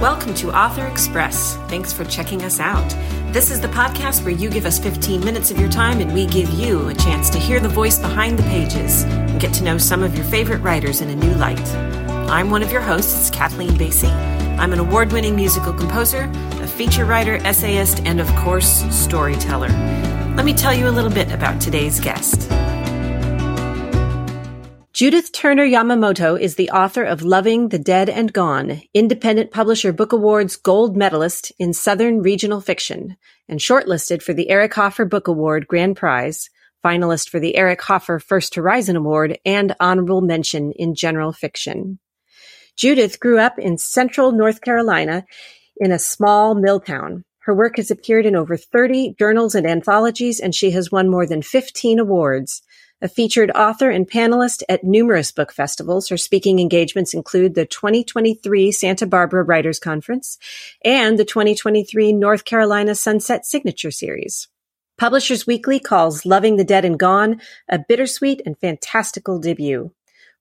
Welcome to Author Express. Thanks for checking us out. This is the podcast where you give us 15 minutes of your time and we give you a chance to hear the voice behind the pages and get to know some of your favorite writers in a new light. I'm one of your hosts, Kathleen Basi. I'm an award winning musical composer, a feature writer, essayist, and of course, storyteller. Let me tell you a little bit about today's guest. Judith Turner Yamamoto is the author of Loving the Dead and Gone, Independent Publisher Book Awards gold medalist in Southern Regional Fiction, and shortlisted for the Eric Hoffer Book Award Grand Prize, finalist for the Eric Hoffer First Horizon Award, and honorable mention in General Fiction. Judith grew up in central North Carolina in a small mill town. Her work has appeared in over 30 journals and anthologies, and she has won more than 15 awards. A featured author and panelist at numerous book festivals, her speaking engagements include the 2023 Santa Barbara Writers Conference and the 2023 North Carolina Sunset Signature Series. Publishers Weekly calls Loving the Dead and Gone a bittersweet and fantastical debut.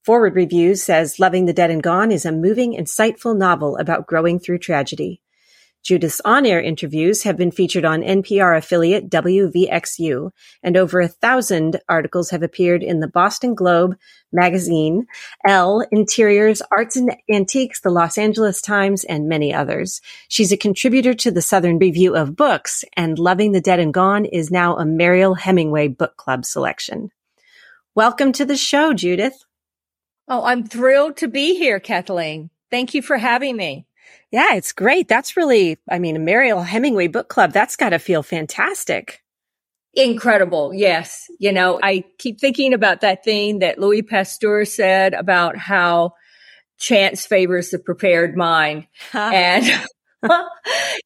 Forward Reviews says Loving the Dead and Gone is a moving, insightful novel about growing through tragedy. Judith's on-air interviews have been featured on NPR affiliate WVXU, and over a thousand articles have appeared in the Boston Globe magazine, Elle, Interiors, Arts and Antiques, the Los Angeles Times, and many others. She's a contributor to the Southern Review of Books, and Loving the Dead and Gone is now a Mariel Hemingway Book Club selection. Welcome to the show, Judith. Oh, I'm thrilled to be here, Kathleen. Thank you for having me. Yeah, it's great. That's really, I mean, a Mariel Hemingway book club, that's got to feel fantastic. Incredible. Yes. You know, I keep thinking about that thing that Louis Pasteur said about how chance favors the prepared mind. and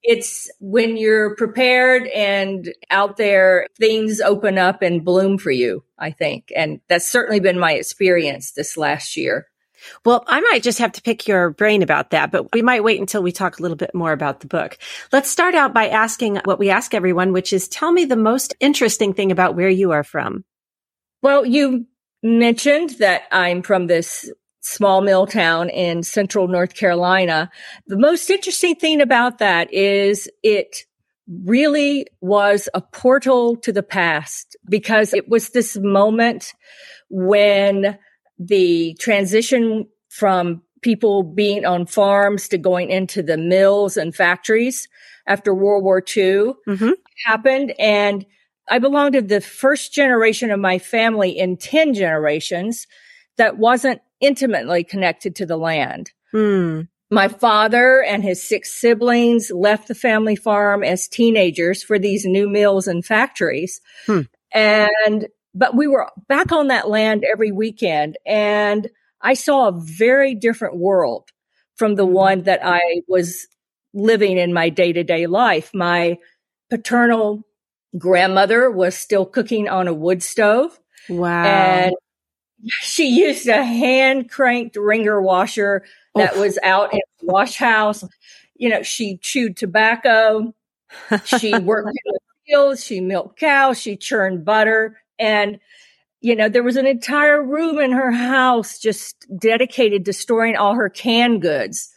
it's when you're prepared and out there, things open up and bloom for you, I think. And that's certainly been my experience this last year. Well, I might just have to pick your brain about that, but we might wait until we talk a little bit more about the book. Let's start out by asking what we ask everyone, which is tell me the most interesting thing about where you are from. Well, you mentioned that I'm from this small mill town in central North Carolina. The most interesting thing about that is it really was a portal to the past because it was this moment when the transition from people being on farms to going into the mills and factories after World War II mm-hmm. happened. And I belonged to the first generation of my family in 10 generations that wasn't intimately connected to the land. Mm. My father and his six siblings left the family farm as teenagers for these new mills and factories. Hmm. And but we were back on that land every weekend and I saw a very different world from the mm-hmm. one that I was living in my day to day life. My paternal grandmother was still cooking on a wood stove. Wow. And she used a hand cranked wringer washer that Oof. was out in the wash house. You know, she chewed tobacco. She worked in the fields. She milked cows. She churned butter. And, you know, there was an entire room in her house just dedicated to storing all her canned goods.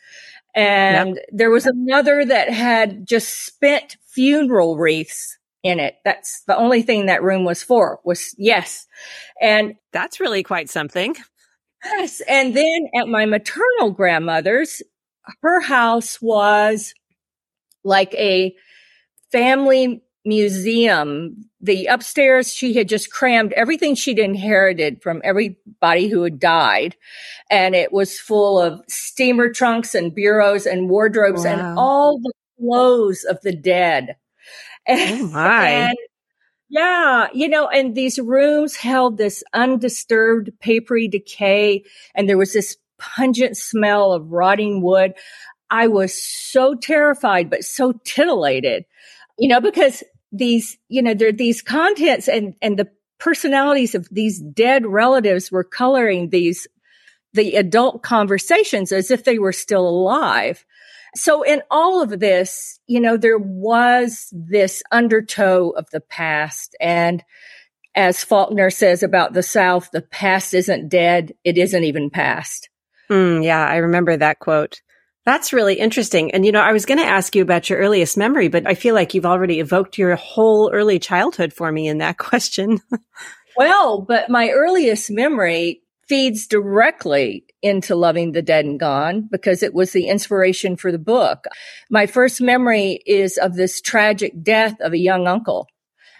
And yep. there was another that had just spent funeral wreaths in it. That's the only thing that room was for was yes. And that's really quite something. Yes. And then at my maternal grandmother's, her house was like a family museum. The upstairs, she had just crammed everything she'd inherited from everybody who had died. And it was full of steamer trunks and bureaus and wardrobes wow. and all the clothes of the dead. Oh my. and, yeah, you know, and these rooms held this undisturbed papery decay and there was this pungent smell of rotting wood. I was so terrified, but so titillated, you know, because these, you know, there these contents and, and the personalities of these dead relatives were coloring these, the adult conversations as if they were still alive. So in all of this, you know, there was this undertow of the past. And as Faulkner says about the South, the past isn't dead. It isn't even past. Mm, yeah, I remember that quote. That's really interesting. And, you know, I was going to ask you about your earliest memory, but I feel like you've already evoked your whole early childhood for me in that question. well, but my earliest memory feeds directly into loving the dead and gone because it was the inspiration for the book. My first memory is of this tragic death of a young uncle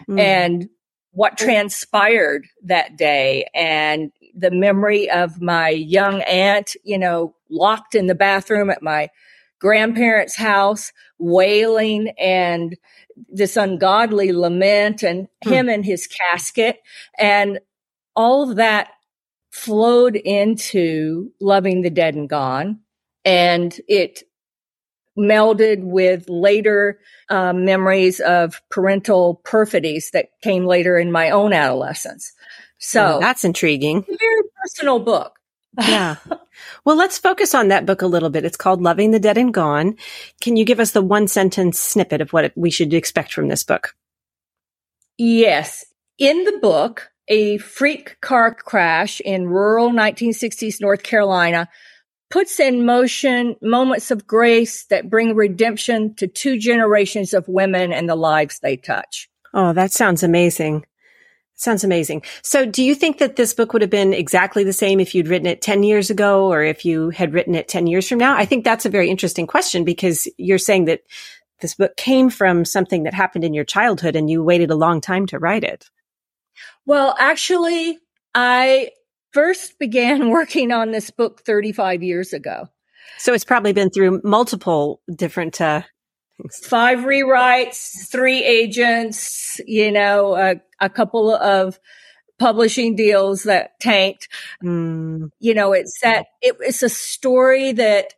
mm. and what transpired that day and the memory of my young aunt, you know, locked in the bathroom at my grandparents' house, wailing and this ungodly lament and hmm. him in his casket. And all of that flowed into loving the dead and gone. And it melded with later uh, memories of parental perfidies that came later in my own adolescence. So oh, that's intriguing. very personal book. Yeah. Well, let's focus on that book a little bit. It's called Loving the Dead and Gone. Can you give us the one sentence snippet of what we should expect from this book? Yes. In the book, a freak car crash in rural 1960s North Carolina puts in motion moments of grace that bring redemption to two generations of women and the lives they touch. Oh, that sounds amazing. Sounds amazing. So do you think that this book would have been exactly the same if you'd written it 10 years ago or if you had written it 10 years from now? I think that's a very interesting question because you're saying that this book came from something that happened in your childhood and you waited a long time to write it. Well, actually, I first began working on this book 35 years ago. So it's probably been through multiple different uh, Five rewrites, three agents, you know, a, a couple of publishing deals that tanked. Mm. You know, it's that it, it's a story that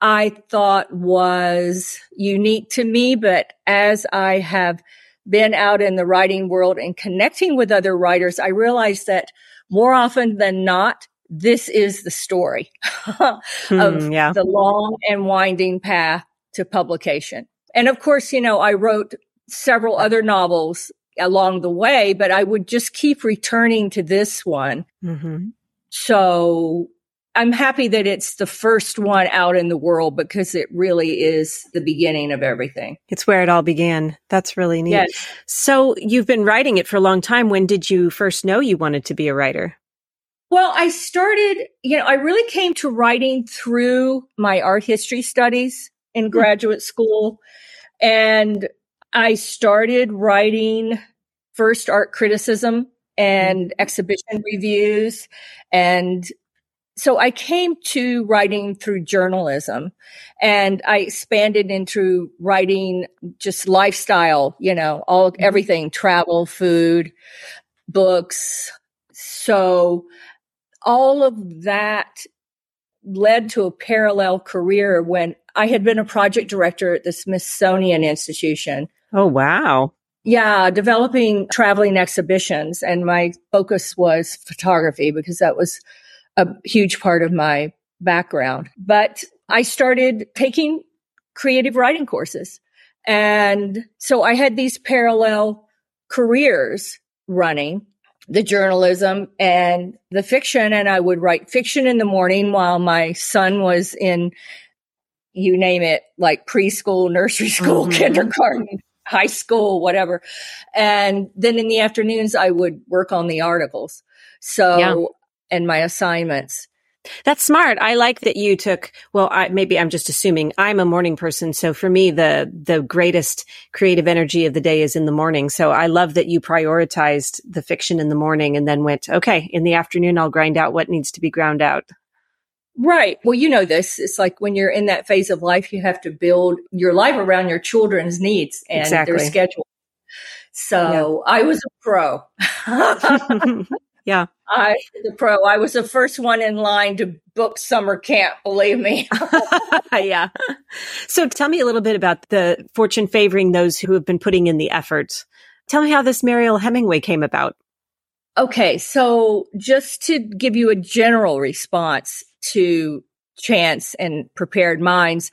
I thought was unique to me, but as I have been out in the writing world and connecting with other writers, I realized that more often than not, this is the story of hmm, yeah. the long and winding path to publication. And of course, you know, I wrote several other novels along the way, but I would just keep returning to this one. Mm-hmm. So I'm happy that it's the first one out in the world because it really is the beginning of everything. It's where it all began. That's really neat. Yes. So you've been writing it for a long time. When did you first know you wanted to be a writer? Well, I started, you know, I really came to writing through my art history studies in graduate school. And I started writing first art criticism and hmm. exhibition reviews. And so I came to writing through journalism and I expanded into writing just lifestyle, you know, all, mm-hmm. everything, travel, food, books. So all of that led to a parallel career when I had been a project director at the Smithsonian Institution. Oh, wow. Yeah, developing traveling exhibitions. And my focus was photography because that was a huge part of my background. But I started taking creative writing courses. And so I had these parallel careers running the journalism and the fiction. And I would write fiction in the morning while my son was in, you name it, like preschool, nursery school, mm-hmm. kindergarten, high school, whatever. And then in the afternoons, I would work on the articles. So, yeah. and my assignments. That's smart. I like that you took, well, I, maybe I'm just assuming I'm a morning person. So for me, the, the greatest creative energy of the day is in the morning. So I love that you prioritized the fiction in the morning and then went, okay, in the afternoon, I'll grind out what needs to be ground out. Right. Well, you know this. It's like when you're in that phase of life, you have to build your life around your children's needs and exactly. their schedule. So yeah. I was a pro. Yeah. I the pro. I was the first one in line to book summer camp, believe me. yeah. So tell me a little bit about the fortune favoring those who have been putting in the effort. Tell me how this Mariel Hemingway came about. Okay, so just to give you a general response to chance and prepared minds,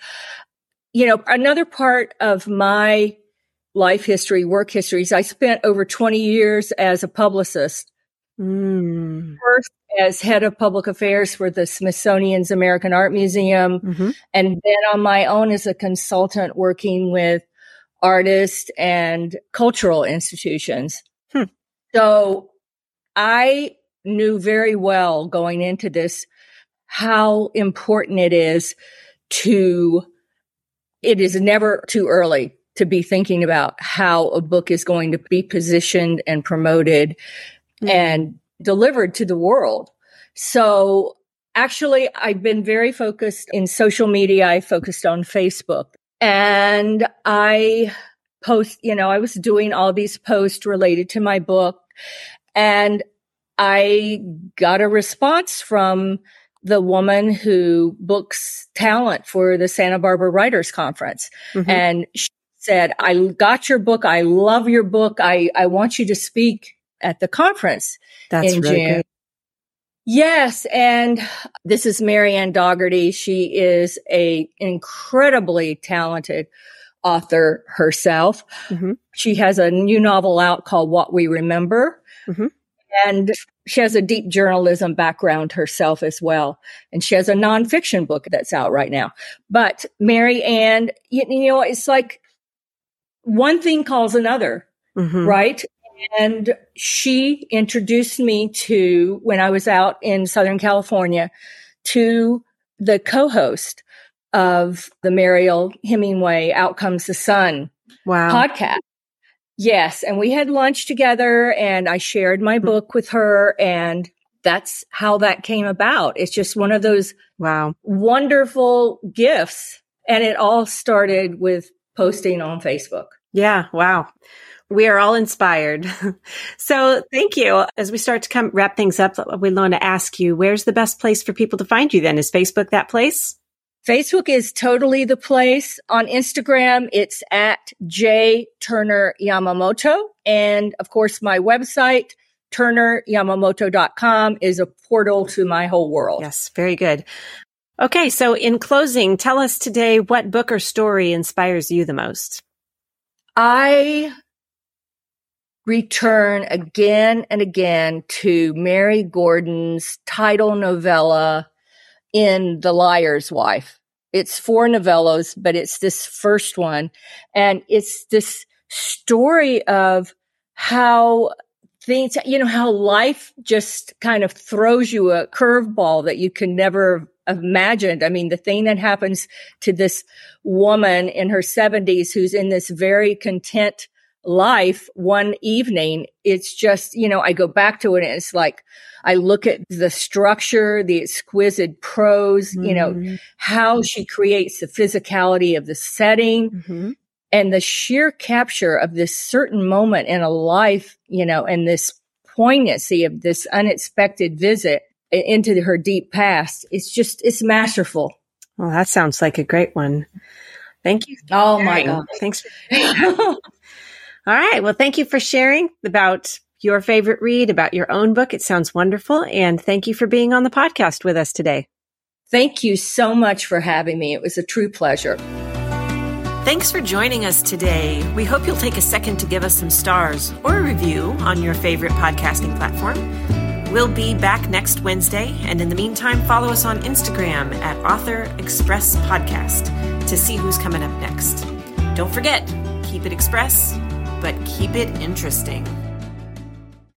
you know, another part of my life history, work history is I spent over 20 years as a publicist Mm. First, as head of public affairs for the Smithsonian's American Art Museum, hmm and then on my own as a consultant working with artists and cultural institutions. Hmm. So I knew very well going into this how important it is to, it is never too early to be thinking about how a book is going to be positioned and promoted Mhm. and delivered to the world. So actually, I've been very focused in social media. I focused on Facebook and I post, you know, I was doing all these posts related to my book and I got a response from the woman who books talent for the Santa Barbara Writers Conference. Mhm. And she said, I got your book. I love your book. I, I want you to speak at the conference That's in really June. good. Yes, and this is Marianne Dougherty. She is a incredibly talented author herself. Mhm. She has a new novel out called What We Remember. Mhm. And she has a deep journalism background herself as well. And she has a nonfiction book that's out right now. But Mary Ann, you, you know, it's like one thing calls another Mhm. right? And she introduced me to, when I was out in Southern California, to the co-host of the Mariel Hemingway Out Comes the Sun Wow. podcast. Yes. And we had lunch together and I shared my Hmm. book with her and that's how that came about. It's just one of those Wow. wonderful gifts. And it all started with posting on Facebook. Yeah. Wow. We are all inspired. so thank you. As we start to come wrap things up, we want to ask you, where's the best place for people to find you then? Is Facebook that place? Facebook is totally the place. On Instagram, it's at J Turner Yamamoto. And of course, my website, turneryamamoto.com is a portal to my whole world. Yes. Very good. Okay. So in closing, tell us today what book or story inspires you the most? I return again and again to Mary Gordon's title novella in The Liar's Wife. It's four novellas, but it's this first one. And it's this story of how things, you know, how life just kind of throws you a curveball that you can never imagined. I mean, the thing that happens to this woman in her 70s who's in this very content life one evening, it's just, you know, I go back to it and it's like, I look at the structure, the exquisite prose, you know, Mhm. how she creates the physicality of the setting Mhm. and the sheer capture of this certain moment in a life, you know, and this poignancy of this unexpected visit into her deep past. It's just, it's masterful. Well, that sounds like a great one. Thank you. Oh my God. Thanks. For- All right. Well, thank you for sharing about your favorite read, about your own book. It sounds wonderful. And thank you for being on the podcast with us today. Thank you so much for having me. It was a true pleasure. Thanks for joining us today. We hope you'll take a second to give us some stars or a review on your favorite podcasting platform. We'll be back next Wednesday, and in the meantime, follow us on Instagram at Author Express Podcast to see who's coming up next. Don't forget, keep it express, but keep it interesting.